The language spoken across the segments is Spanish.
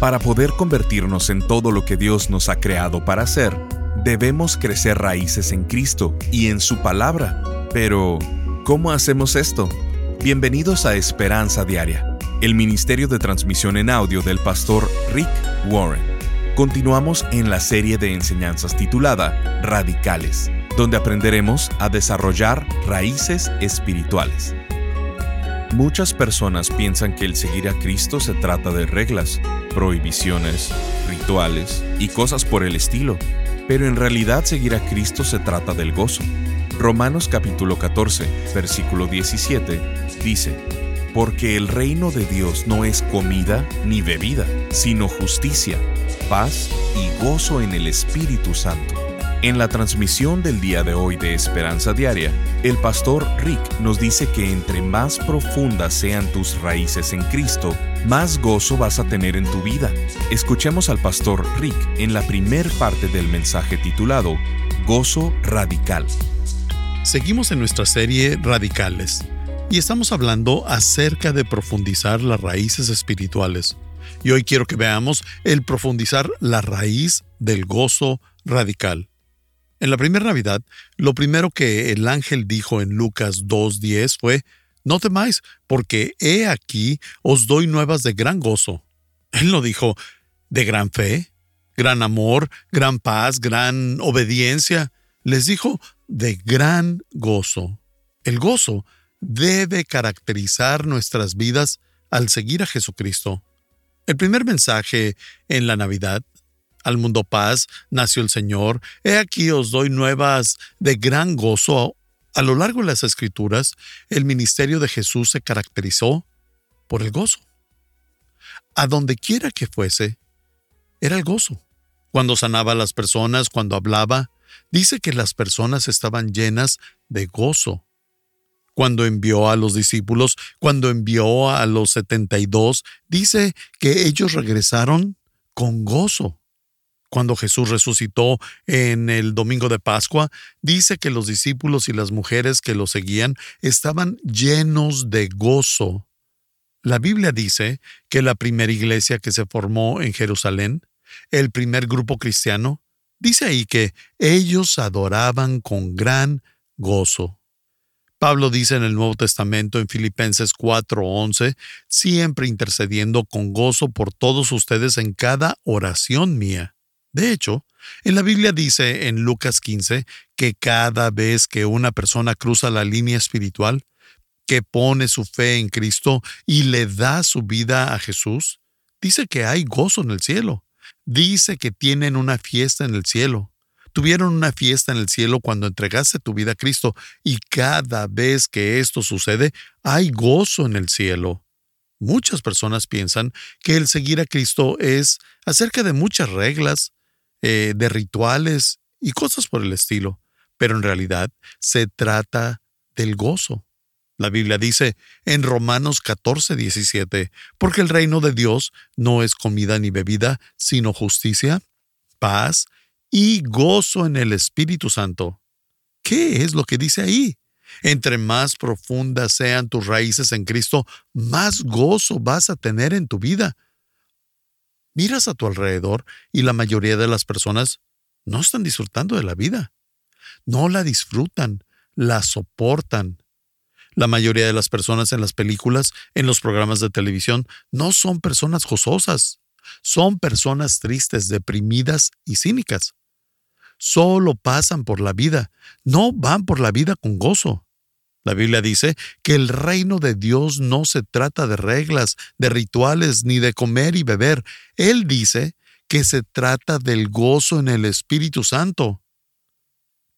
Para poder convertirnos en todo lo que Dios nos ha creado para ser, debemos crecer raíces en Cristo y en su palabra. Pero, ¿cómo hacemos esto? Bienvenidos a Esperanza Diaria, el ministerio de transmisión en audio del pastor Rick Warren. Continuamos en la serie de enseñanzas titulada Radicales, donde aprenderemos a desarrollar raíces espirituales. Muchas personas piensan que el seguir a Cristo se trata de reglas, prohibiciones, rituales y cosas por el estilo, pero en realidad seguir a Cristo se trata del gozo. Romanos capítulo 14, versículo 17 dice, Porque el reino de Dios no es comida ni bebida, sino justicia, paz y gozo en el Espíritu Santo. En la transmisión del día de hoy de Esperanza Diaria, el pastor Rick nos dice que entre más profundas sean tus raíces en Cristo, más gozo vas a tener en tu vida. Escuchemos al pastor Rick en la primer parte del mensaje titulado Gozo Radical. Seguimos en nuestra serie Radicales y estamos hablando acerca de profundizar las raíces espirituales. Y hoy quiero que veamos el profundizar la raíz del gozo radical. En la primera Navidad, lo primero que el ángel dijo en Lucas 2.10 fue, No temáis, porque he aquí os doy nuevas de gran gozo. Él no dijo, de gran fe, gran amor, gran paz, gran obediencia. Les dijo, de gran gozo. El gozo debe caracterizar nuestras vidas al seguir a Jesucristo. El primer mensaje en la Navidad al mundo paz, nació el Señor. He aquí os doy nuevas de gran gozo. A lo largo de las Escrituras, el ministerio de Jesús se caracterizó por el gozo. A donde quiera que fuese, era el gozo. Cuando sanaba a las personas, cuando hablaba, dice que las personas estaban llenas de gozo. Cuando envió a los discípulos, cuando envió a los setenta y dos, dice que ellos regresaron con gozo cuando Jesús resucitó en el domingo de Pascua, dice que los discípulos y las mujeres que lo seguían estaban llenos de gozo. La Biblia dice que la primera iglesia que se formó en Jerusalén, el primer grupo cristiano, dice ahí que ellos adoraban con gran gozo. Pablo dice en el Nuevo Testamento en Filipenses 4:11, siempre intercediendo con gozo por todos ustedes en cada oración mía. De hecho, en la Biblia dice en Lucas 15 que cada vez que una persona cruza la línea espiritual, que pone su fe en Cristo y le da su vida a Jesús, dice que hay gozo en el cielo. Dice que tienen una fiesta en el cielo. Tuvieron una fiesta en el cielo cuando entregaste tu vida a Cristo y cada vez que esto sucede, hay gozo en el cielo. Muchas personas piensan que el seguir a Cristo es acerca de muchas reglas, eh, de rituales y cosas por el estilo, pero en realidad se trata del gozo. La Biblia dice en Romanos 14, 17, porque el reino de Dios no es comida ni bebida, sino justicia, paz y gozo en el Espíritu Santo. ¿Qué es lo que dice ahí? Entre más profundas sean tus raíces en Cristo, más gozo vas a tener en tu vida. Miras a tu alrededor y la mayoría de las personas no están disfrutando de la vida. No la disfrutan, la soportan. La mayoría de las personas en las películas, en los programas de televisión, no son personas gozosas. Son personas tristes, deprimidas y cínicas. Solo pasan por la vida, no van por la vida con gozo. La Biblia dice que el reino de Dios no se trata de reglas, de rituales, ni de comer y beber. Él dice que se trata del gozo en el Espíritu Santo.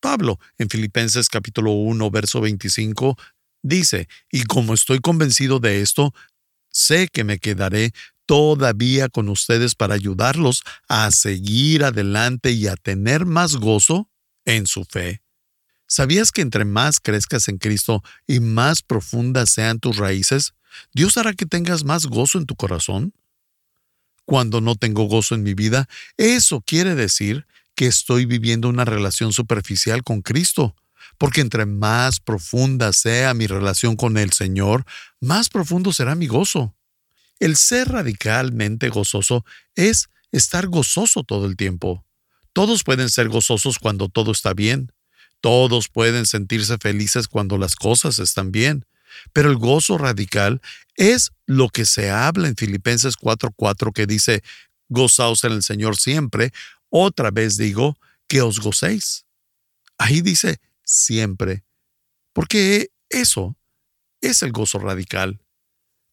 Pablo, en Filipenses capítulo 1, verso 25, dice, y como estoy convencido de esto, sé que me quedaré todavía con ustedes para ayudarlos a seguir adelante y a tener más gozo en su fe. ¿Sabías que entre más crezcas en Cristo y más profundas sean tus raíces, Dios hará que tengas más gozo en tu corazón? Cuando no tengo gozo en mi vida, eso quiere decir que estoy viviendo una relación superficial con Cristo, porque entre más profunda sea mi relación con el Señor, más profundo será mi gozo. El ser radicalmente gozoso es estar gozoso todo el tiempo. Todos pueden ser gozosos cuando todo está bien. Todos pueden sentirse felices cuando las cosas están bien. Pero el gozo radical es lo que se habla en Filipenses 4:4 que dice, gozaos en el Señor siempre. Otra vez digo, que os gocéis. Ahí dice siempre. Porque eso es el gozo radical.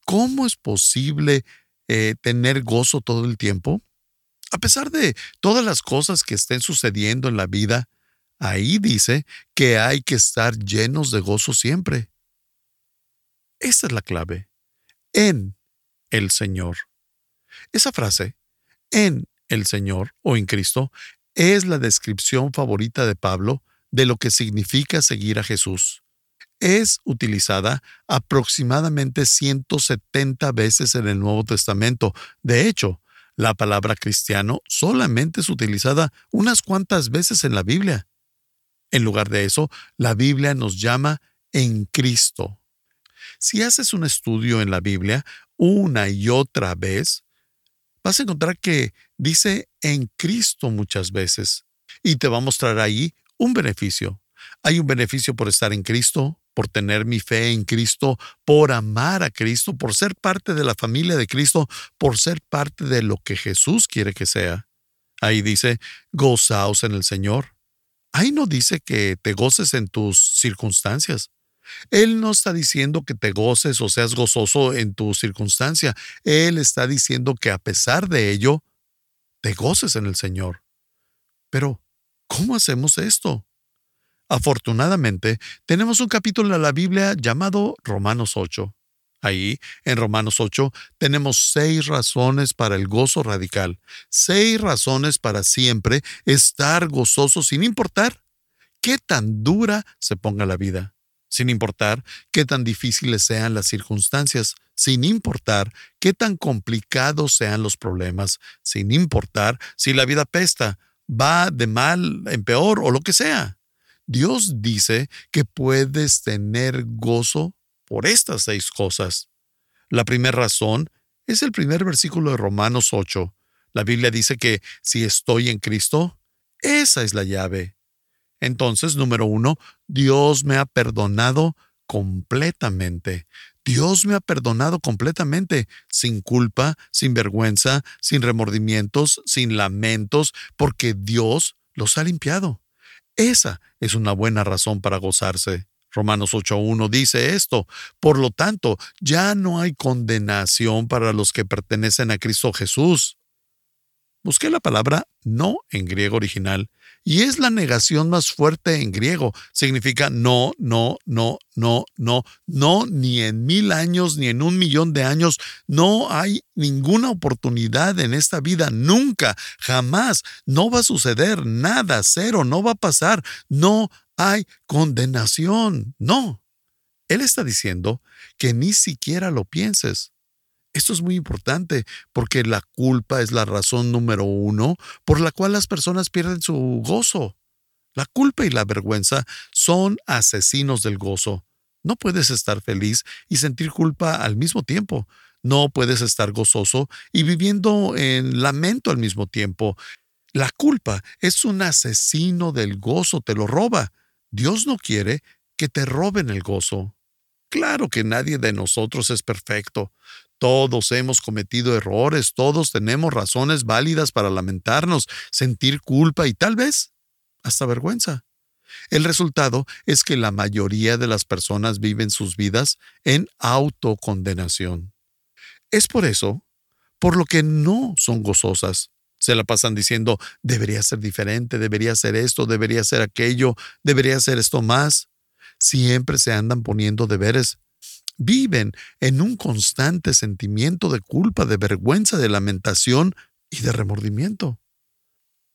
¿Cómo es posible eh, tener gozo todo el tiempo? A pesar de todas las cosas que estén sucediendo en la vida, ahí dice que hay que estar llenos de gozo siempre. Esa es la clave. En el Señor. Esa frase, en el Señor o en Cristo, es la descripción favorita de Pablo de lo que significa seguir a Jesús. Es utilizada aproximadamente 170 veces en el Nuevo Testamento. De hecho, la palabra cristiano solamente es utilizada unas cuantas veces en la Biblia. En lugar de eso, la Biblia nos llama en Cristo. Si haces un estudio en la Biblia una y otra vez, vas a encontrar que dice en Cristo muchas veces y te va a mostrar ahí un beneficio. Hay un beneficio por estar en Cristo, por tener mi fe en Cristo, por amar a Cristo, por ser parte de la familia de Cristo, por ser parte de lo que Jesús quiere que sea. Ahí dice, gozaos en el Señor. Ahí no dice que te goces en tus circunstancias. Él no está diciendo que te goces o seas gozoso en tu circunstancia. Él está diciendo que a pesar de ello, te goces en el Señor. Pero, ¿cómo hacemos esto? Afortunadamente, tenemos un capítulo en la Biblia llamado Romanos 8. Ahí, en Romanos 8, tenemos seis razones para el gozo radical, seis razones para siempre estar gozoso sin importar qué tan dura se ponga la vida sin importar qué tan difíciles sean las circunstancias, sin importar qué tan complicados sean los problemas, sin importar si la vida pesta, va de mal en peor o lo que sea. Dios dice que puedes tener gozo por estas seis cosas. La primera razón es el primer versículo de Romanos 8. La Biblia dice que si estoy en Cristo, esa es la llave. Entonces, número uno, Dios me ha perdonado completamente. Dios me ha perdonado completamente, sin culpa, sin vergüenza, sin remordimientos, sin lamentos, porque Dios los ha limpiado. Esa es una buena razón para gozarse. Romanos 8.1 dice esto. Por lo tanto, ya no hay condenación para los que pertenecen a Cristo Jesús. Busqué la palabra no en griego original y es la negación más fuerte en griego. Significa no, no, no, no, no, no, ni en mil años, ni en un millón de años. No hay ninguna oportunidad en esta vida, nunca, jamás. No va a suceder nada, cero, no va a pasar. No hay condenación. No. Él está diciendo que ni siquiera lo pienses. Esto es muy importante porque la culpa es la razón número uno por la cual las personas pierden su gozo. La culpa y la vergüenza son asesinos del gozo. No puedes estar feliz y sentir culpa al mismo tiempo. No puedes estar gozoso y viviendo en lamento al mismo tiempo. La culpa es un asesino del gozo, te lo roba. Dios no quiere que te roben el gozo. Claro que nadie de nosotros es perfecto. Todos hemos cometido errores, todos tenemos razones válidas para lamentarnos, sentir culpa y tal vez hasta vergüenza. El resultado es que la mayoría de las personas viven sus vidas en autocondenación. Es por eso, por lo que no son gozosas. Se la pasan diciendo, debería ser diferente, debería ser esto, debería ser aquello, debería ser esto más. Siempre se andan poniendo deberes viven en un constante sentimiento de culpa, de vergüenza, de lamentación y de remordimiento.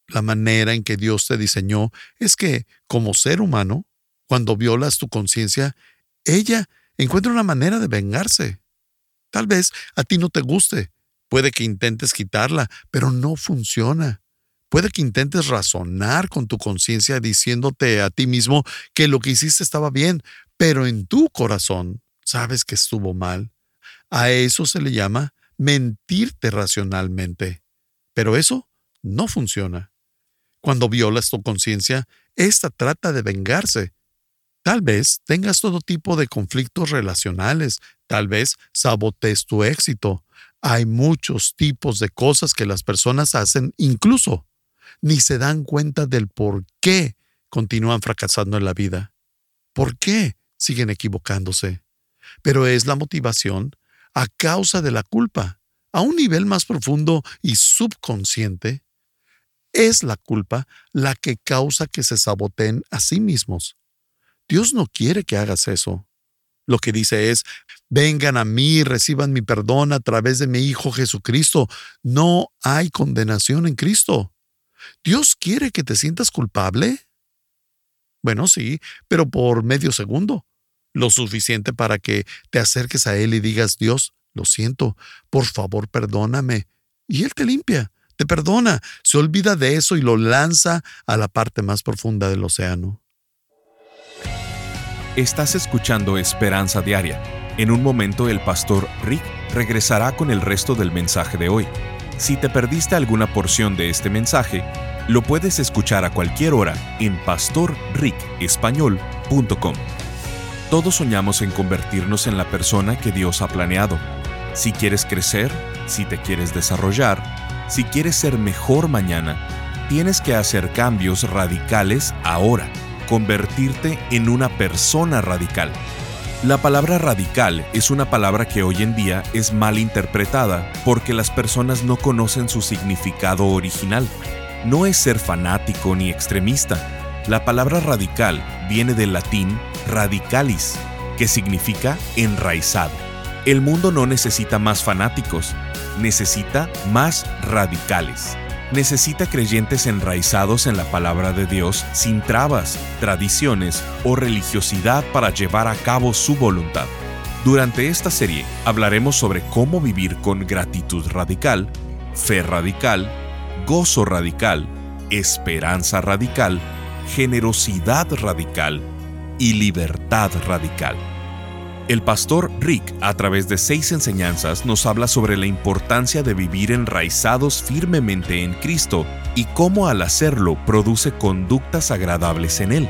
La manera en que Dios te diseñó es que, como ser humano, cuando violas tu conciencia, ella encuentra una manera de vengarse. Tal vez a ti no te guste, puede que intentes quitarla, pero no funciona. Puede que intentes razonar con tu conciencia diciéndote a ti mismo que lo que hiciste estaba bien, pero en tu corazón sabes que estuvo mal. A eso se le llama mentirte racionalmente. Pero eso no funciona. Cuando violas tu conciencia, ésta trata de vengarse. Tal vez tengas todo tipo de conflictos relacionales, tal vez sabotees tu éxito. Hay muchos tipos de cosas que las personas hacen incluso ni se dan cuenta del por qué continúan fracasando en la vida. ¿Por qué siguen equivocándose? Pero es la motivación a causa de la culpa. A un nivel más profundo y subconsciente, es la culpa la que causa que se saboteen a sí mismos. Dios no quiere que hagas eso. Lo que dice es, vengan a mí, reciban mi perdón a través de mi Hijo Jesucristo. No hay condenación en Cristo. ¿Dios quiere que te sientas culpable? Bueno, sí, pero por medio segundo. Lo suficiente para que te acerques a Él y digas, Dios, lo siento, por favor perdóname. Y Él te limpia, te perdona, se olvida de eso y lo lanza a la parte más profunda del océano. Estás escuchando Esperanza Diaria. En un momento el pastor Rick regresará con el resto del mensaje de hoy. Si te perdiste alguna porción de este mensaje, lo puedes escuchar a cualquier hora en pastorricespañol.com. Todos soñamos en convertirnos en la persona que Dios ha planeado. Si quieres crecer, si te quieres desarrollar, si quieres ser mejor mañana, tienes que hacer cambios radicales ahora, convertirte en una persona radical. La palabra radical es una palabra que hoy en día es mal interpretada porque las personas no conocen su significado original. No es ser fanático ni extremista. La palabra radical viene del latín radicalis, que significa enraizado. El mundo no necesita más fanáticos, necesita más radicales necesita creyentes enraizados en la palabra de Dios sin trabas, tradiciones o religiosidad para llevar a cabo su voluntad. Durante esta serie hablaremos sobre cómo vivir con gratitud radical, fe radical, gozo radical, esperanza radical, generosidad radical y libertad radical. El pastor Rick, a través de seis enseñanzas, nos habla sobre la importancia de vivir enraizados firmemente en Cristo y cómo al hacerlo produce conductas agradables en Él.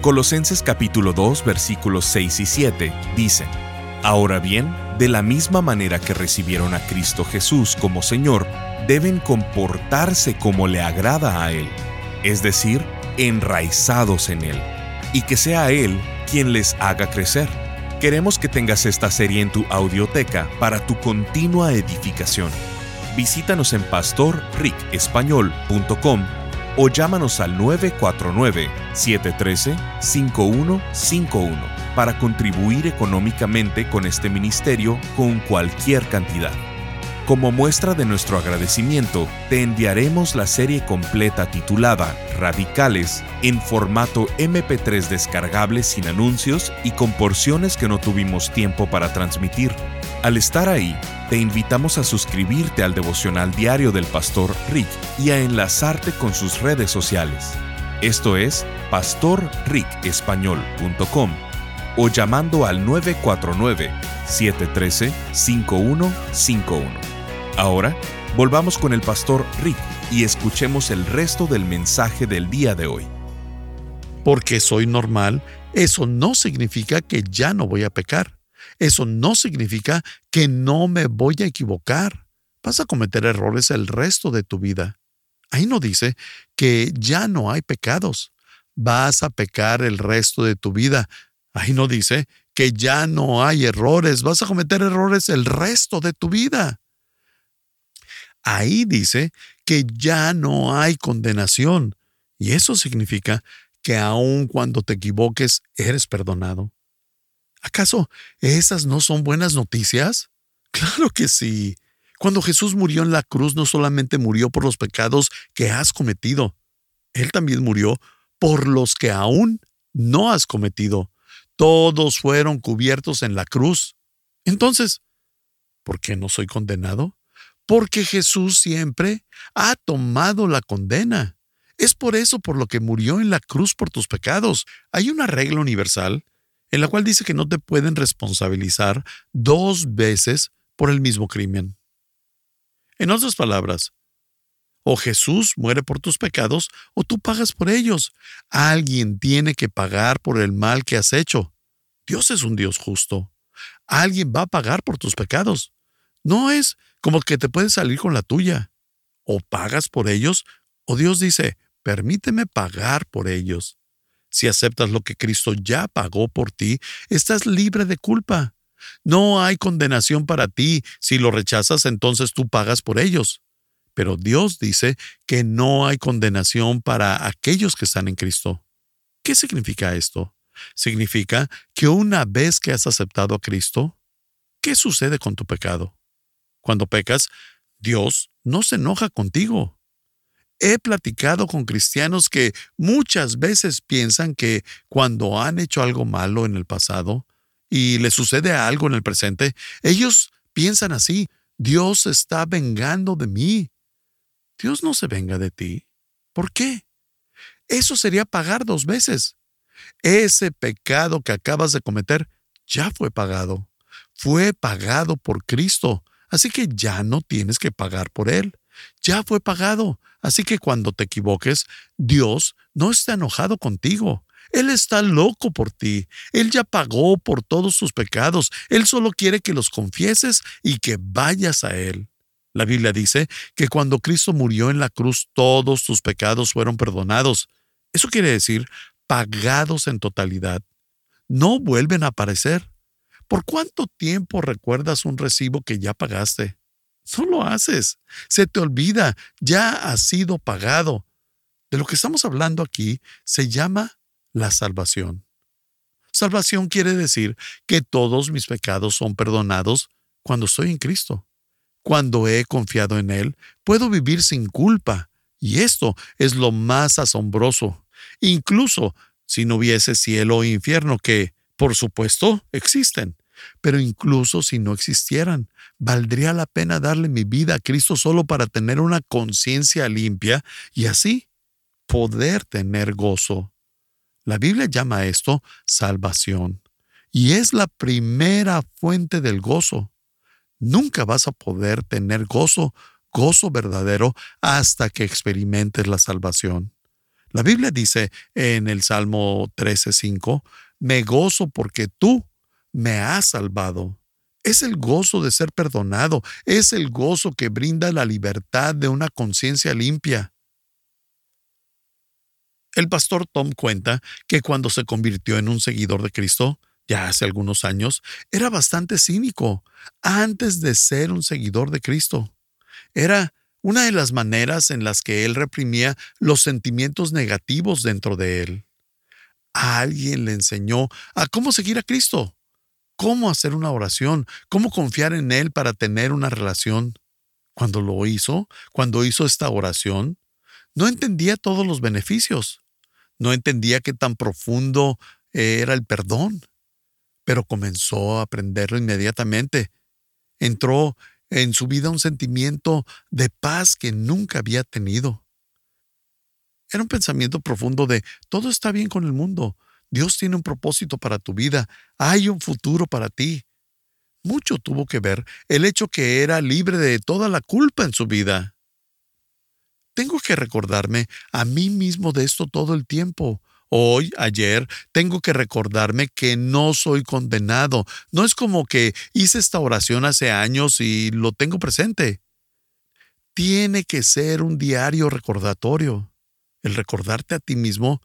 Colosenses capítulo 2 versículos 6 y 7 dicen, Ahora bien, de la misma manera que recibieron a Cristo Jesús como Señor, deben comportarse como le agrada a Él, es decir, enraizados en Él, y que sea Él quien les haga crecer Queremos que tengas esta serie en tu audioteca para tu continua edificación. Visítanos en pastorricespañol.com o llámanos al 949-713-5151 para contribuir económicamente con este ministerio con cualquier cantidad. Como muestra de nuestro agradecimiento, te enviaremos la serie completa titulada Radicales en formato MP3 descargable sin anuncios y con porciones que no tuvimos tiempo para transmitir. Al estar ahí, te invitamos a suscribirte al devocional diario del pastor Rick y a enlazarte con sus redes sociales. Esto es pastorricespañol.com o llamando al 949-713-5151. Ahora, volvamos con el pastor Rick y escuchemos el resto del mensaje del día de hoy. Porque soy normal, eso no significa que ya no voy a pecar. Eso no significa que no me voy a equivocar. Vas a cometer errores el resto de tu vida. Ahí no dice que ya no hay pecados. Vas a pecar el resto de tu vida. Ahí no dice que ya no hay errores. Vas a cometer errores el resto de tu vida. Ahí dice que ya no hay condenación. Y eso significa que aun cuando te equivoques, eres perdonado. ¿Acaso esas no son buenas noticias? Claro que sí. Cuando Jesús murió en la cruz no solamente murió por los pecados que has cometido, Él también murió por los que aún no has cometido. Todos fueron cubiertos en la cruz. Entonces, ¿por qué no soy condenado? Porque Jesús siempre ha tomado la condena. Es por eso por lo que murió en la cruz por tus pecados. Hay una regla universal en la cual dice que no te pueden responsabilizar dos veces por el mismo crimen. En otras palabras, o Jesús muere por tus pecados o tú pagas por ellos. Alguien tiene que pagar por el mal que has hecho. Dios es un Dios justo. Alguien va a pagar por tus pecados. No es como que te puedes salir con la tuya. O pagas por ellos o Dios dice, permíteme pagar por ellos. Si aceptas lo que Cristo ya pagó por ti, estás libre de culpa. No hay condenación para ti. Si lo rechazas, entonces tú pagas por ellos. Pero Dios dice que no hay condenación para aquellos que están en Cristo. ¿Qué significa esto? Significa que una vez que has aceptado a Cristo, ¿qué sucede con tu pecado? Cuando pecas, Dios no se enoja contigo. He platicado con cristianos que muchas veces piensan que cuando han hecho algo malo en el pasado y les sucede algo en el presente, ellos piensan así, Dios está vengando de mí. Dios no se venga de ti. ¿Por qué? Eso sería pagar dos veces. Ese pecado que acabas de cometer ya fue pagado. Fue pagado por Cristo, así que ya no tienes que pagar por él. Ya fue pagado, así que cuando te equivoques, Dios no está enojado contigo. Él está loco por ti. Él ya pagó por todos tus pecados. Él solo quiere que los confieses y que vayas a Él. La Biblia dice que cuando Cristo murió en la cruz todos tus pecados fueron perdonados. Eso quiere decir pagados en totalidad. No vuelven a aparecer. ¿Por cuánto tiempo recuerdas un recibo que ya pagaste? No lo haces. Se te olvida. Ya ha sido pagado. De lo que estamos hablando aquí se llama la salvación. Salvación quiere decir que todos mis pecados son perdonados cuando estoy en Cristo. Cuando he confiado en Él, puedo vivir sin culpa. Y esto es lo más asombroso. Incluso si no hubiese cielo o infierno, que, por supuesto, existen. Pero incluso si no existieran, valdría la pena darle mi vida a Cristo solo para tener una conciencia limpia y así poder tener gozo. La Biblia llama esto salvación y es la primera fuente del gozo. Nunca vas a poder tener gozo, gozo verdadero, hasta que experimentes la salvación. La Biblia dice en el Salmo 13:5, me gozo porque tú me has salvado. Es el gozo de ser perdonado, es el gozo que brinda la libertad de una conciencia limpia. El pastor Tom cuenta que cuando se convirtió en un seguidor de Cristo, ya hace algunos años, era bastante cínico antes de ser un seguidor de Cristo. Era una de las maneras en las que él reprimía los sentimientos negativos dentro de él. alguien le enseñó a cómo seguir a Cristo, cómo hacer una oración, cómo confiar en Él para tener una relación. Cuando lo hizo, cuando hizo esta oración, no entendía todos los beneficios, no entendía qué tan profundo era el perdón, pero comenzó a aprenderlo inmediatamente. Entró en su vida un sentimiento de paz que nunca había tenido. Era un pensamiento profundo de todo está bien con el mundo, Dios tiene un propósito para tu vida, hay un futuro para ti. Mucho tuvo que ver el hecho que era libre de toda la culpa en su vida. Tengo que recordarme a mí mismo de esto todo el tiempo, Hoy, ayer, tengo que recordarme que no soy condenado. No es como que hice esta oración hace años y lo tengo presente. Tiene que ser un diario recordatorio. El recordarte a ti mismo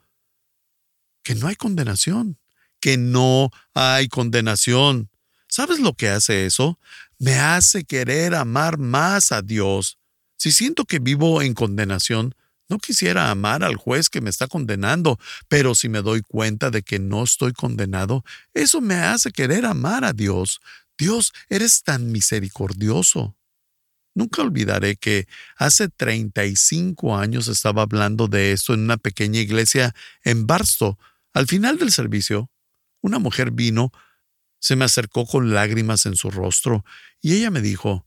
que no hay condenación, que no hay condenación. ¿Sabes lo que hace eso? Me hace querer amar más a Dios. Si siento que vivo en condenación, no quisiera amar al juez que me está condenando, pero si me doy cuenta de que no estoy condenado, eso me hace querer amar a Dios. Dios, eres tan misericordioso. Nunca olvidaré que hace 35 años estaba hablando de esto en una pequeña iglesia en Barstow. Al final del servicio, una mujer vino, se me acercó con lágrimas en su rostro y ella me dijo,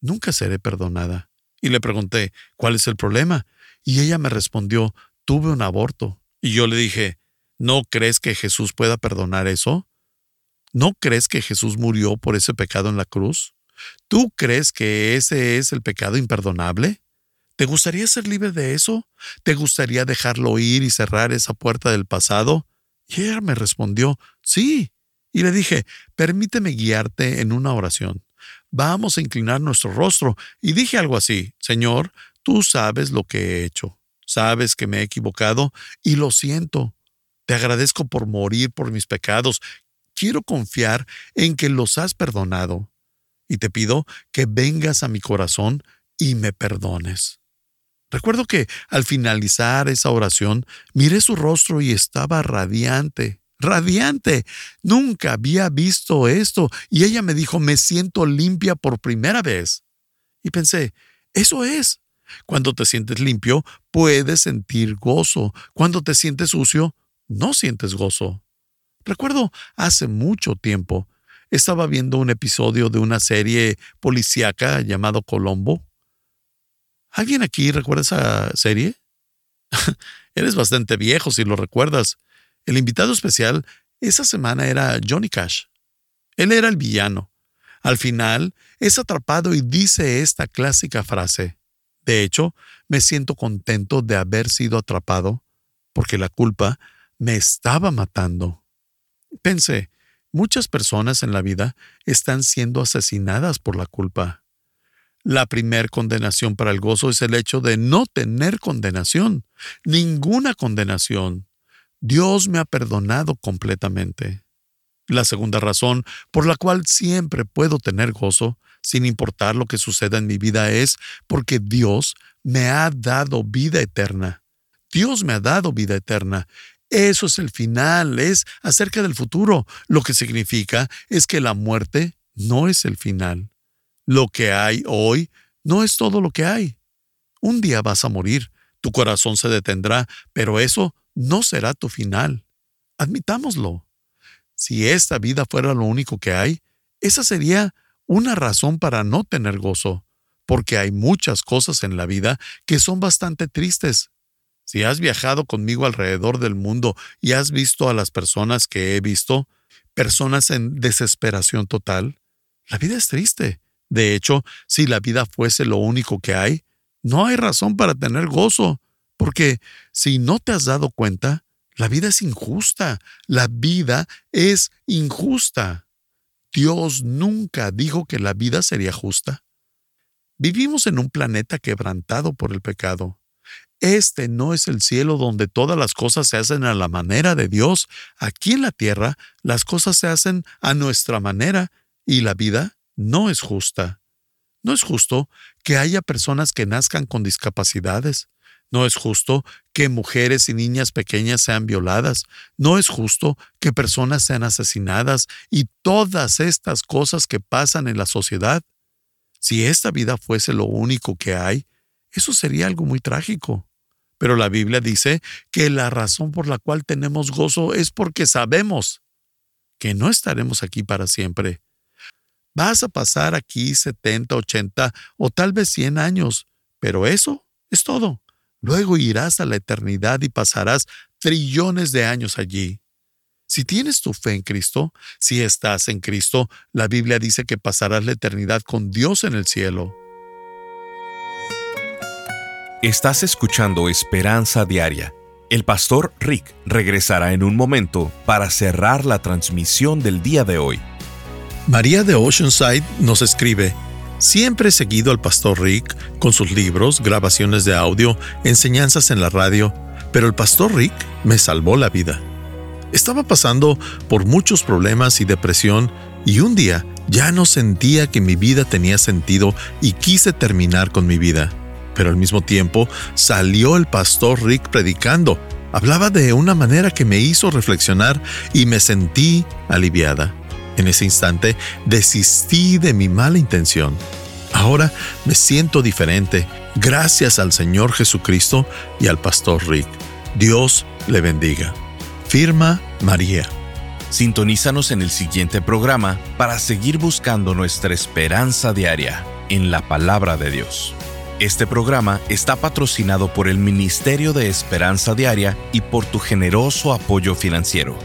Nunca seré perdonada. Y le pregunté, ¿cuál es el problema? Y ella me respondió, tuve un aborto. Y yo le dije, ¿no crees que Jesús pueda perdonar eso? ¿No crees que Jesús murió por ese pecado en la cruz? ¿Tú crees que ese es el pecado imperdonable? ¿Te gustaría ser libre de eso? ¿Te gustaría dejarlo ir y cerrar esa puerta del pasado? Y ella me respondió, sí. Y le dije, permíteme guiarte en una oración. Vamos a inclinar nuestro rostro. Y dije algo así, Señor, tú sabes lo que he hecho. Sabes que me he equivocado y lo siento. Te agradezco por morir por mis pecados. Quiero confiar en que los has perdonado. Y te pido que vengas a mi corazón y me perdones. Recuerdo que al finalizar esa oración miré su rostro y estaba radiante, radiante. Nunca había visto esto y ella me dijo, me siento limpia por primera vez. Y pensé, eso es. Cuando te sientes limpio, puedes sentir gozo. Cuando te sientes sucio, no sientes gozo. Recuerdo hace mucho tiempo, estaba viendo un episodio de una serie policíaca llamado Colombo ¿Alguien aquí recuerda esa serie? Eres bastante viejo si lo recuerdas. El invitado especial esa semana era Johnny Cash. Él era el villano. Al final, es atrapado y dice esta clásica frase. De hecho, me siento contento de haber sido atrapado, porque la culpa me estaba matando. Pensé, muchas personas en la vida están siendo asesinadas por la culpa. La primer condenación para el gozo es el hecho de no tener condenación, ninguna condenación. Dios me ha perdonado completamente. La segunda razón por la cual siempre puedo tener gozo, sin importar lo que suceda en mi vida, es porque Dios me ha dado vida eterna. Dios me ha dado vida eterna. Eso es el final, es acerca del futuro. Lo que significa es que la muerte no es el final. Lo que hay hoy no es todo lo que hay. Un día vas a morir, tu corazón se detendrá, pero eso no será tu final. Admitámoslo. Si esta vida fuera lo único que hay, esa sería una razón para no tener gozo, porque hay muchas cosas en la vida que son bastante tristes. Si has viajado conmigo alrededor del mundo y has visto a las personas que he visto, personas en desesperación total, la vida es triste. De hecho, si la vida fuese lo único que hay, no hay razón para tener gozo, porque si no te has dado cuenta, la vida es injusta, la vida es injusta. Dios nunca dijo que la vida sería justa. Vivimos en un planeta quebrantado por el pecado. Este no es el cielo donde todas las cosas se hacen a la manera de Dios. Aquí en la tierra las cosas se hacen a nuestra manera y la vida no es justa. No es justo que haya personas que nazcan con discapacidades. No es justo que mujeres y niñas pequeñas sean violadas. No es justo que personas sean asesinadas y todas estas cosas que pasan en la sociedad. Si esta vida fuese lo único que hay, eso sería algo muy trágico. Pero la Biblia dice que la razón por la cual tenemos gozo es porque sabemos que no estaremos aquí para siempre, Vas a pasar aquí 70, 80 o tal vez 100 años, pero eso es todo. Luego irás a la eternidad y pasarás trillones de años allí. Si tienes tu fe en Cristo, si estás en Cristo, la Biblia dice que pasarás la eternidad con Dios en el cielo. Estás escuchando Esperanza Diaria. El pastor Rick regresará en un momento para cerrar la transmisión del día de hoy. María de Oceanside nos escribe, Siempre he seguido al pastor Rick con sus libros, grabaciones de audio, enseñanzas en la radio, pero el pastor Rick me salvó la vida. Estaba pasando por muchos problemas y depresión y un día ya no sentía que mi vida tenía sentido y quise terminar con mi vida. Pero al mismo tiempo salió el pastor Rick predicando. Hablaba de una manera que me hizo reflexionar y me sentí aliviada. En ese instante desistí de mi mala intención. Ahora me siento diferente gracias al Señor Jesucristo y al Pastor Rick. Dios le bendiga. Firma María. Sintonízanos en el siguiente programa para seguir buscando nuestra esperanza diaria en la palabra de Dios. Este programa está patrocinado por el Ministerio de Esperanza Diaria y por tu generoso apoyo financiero.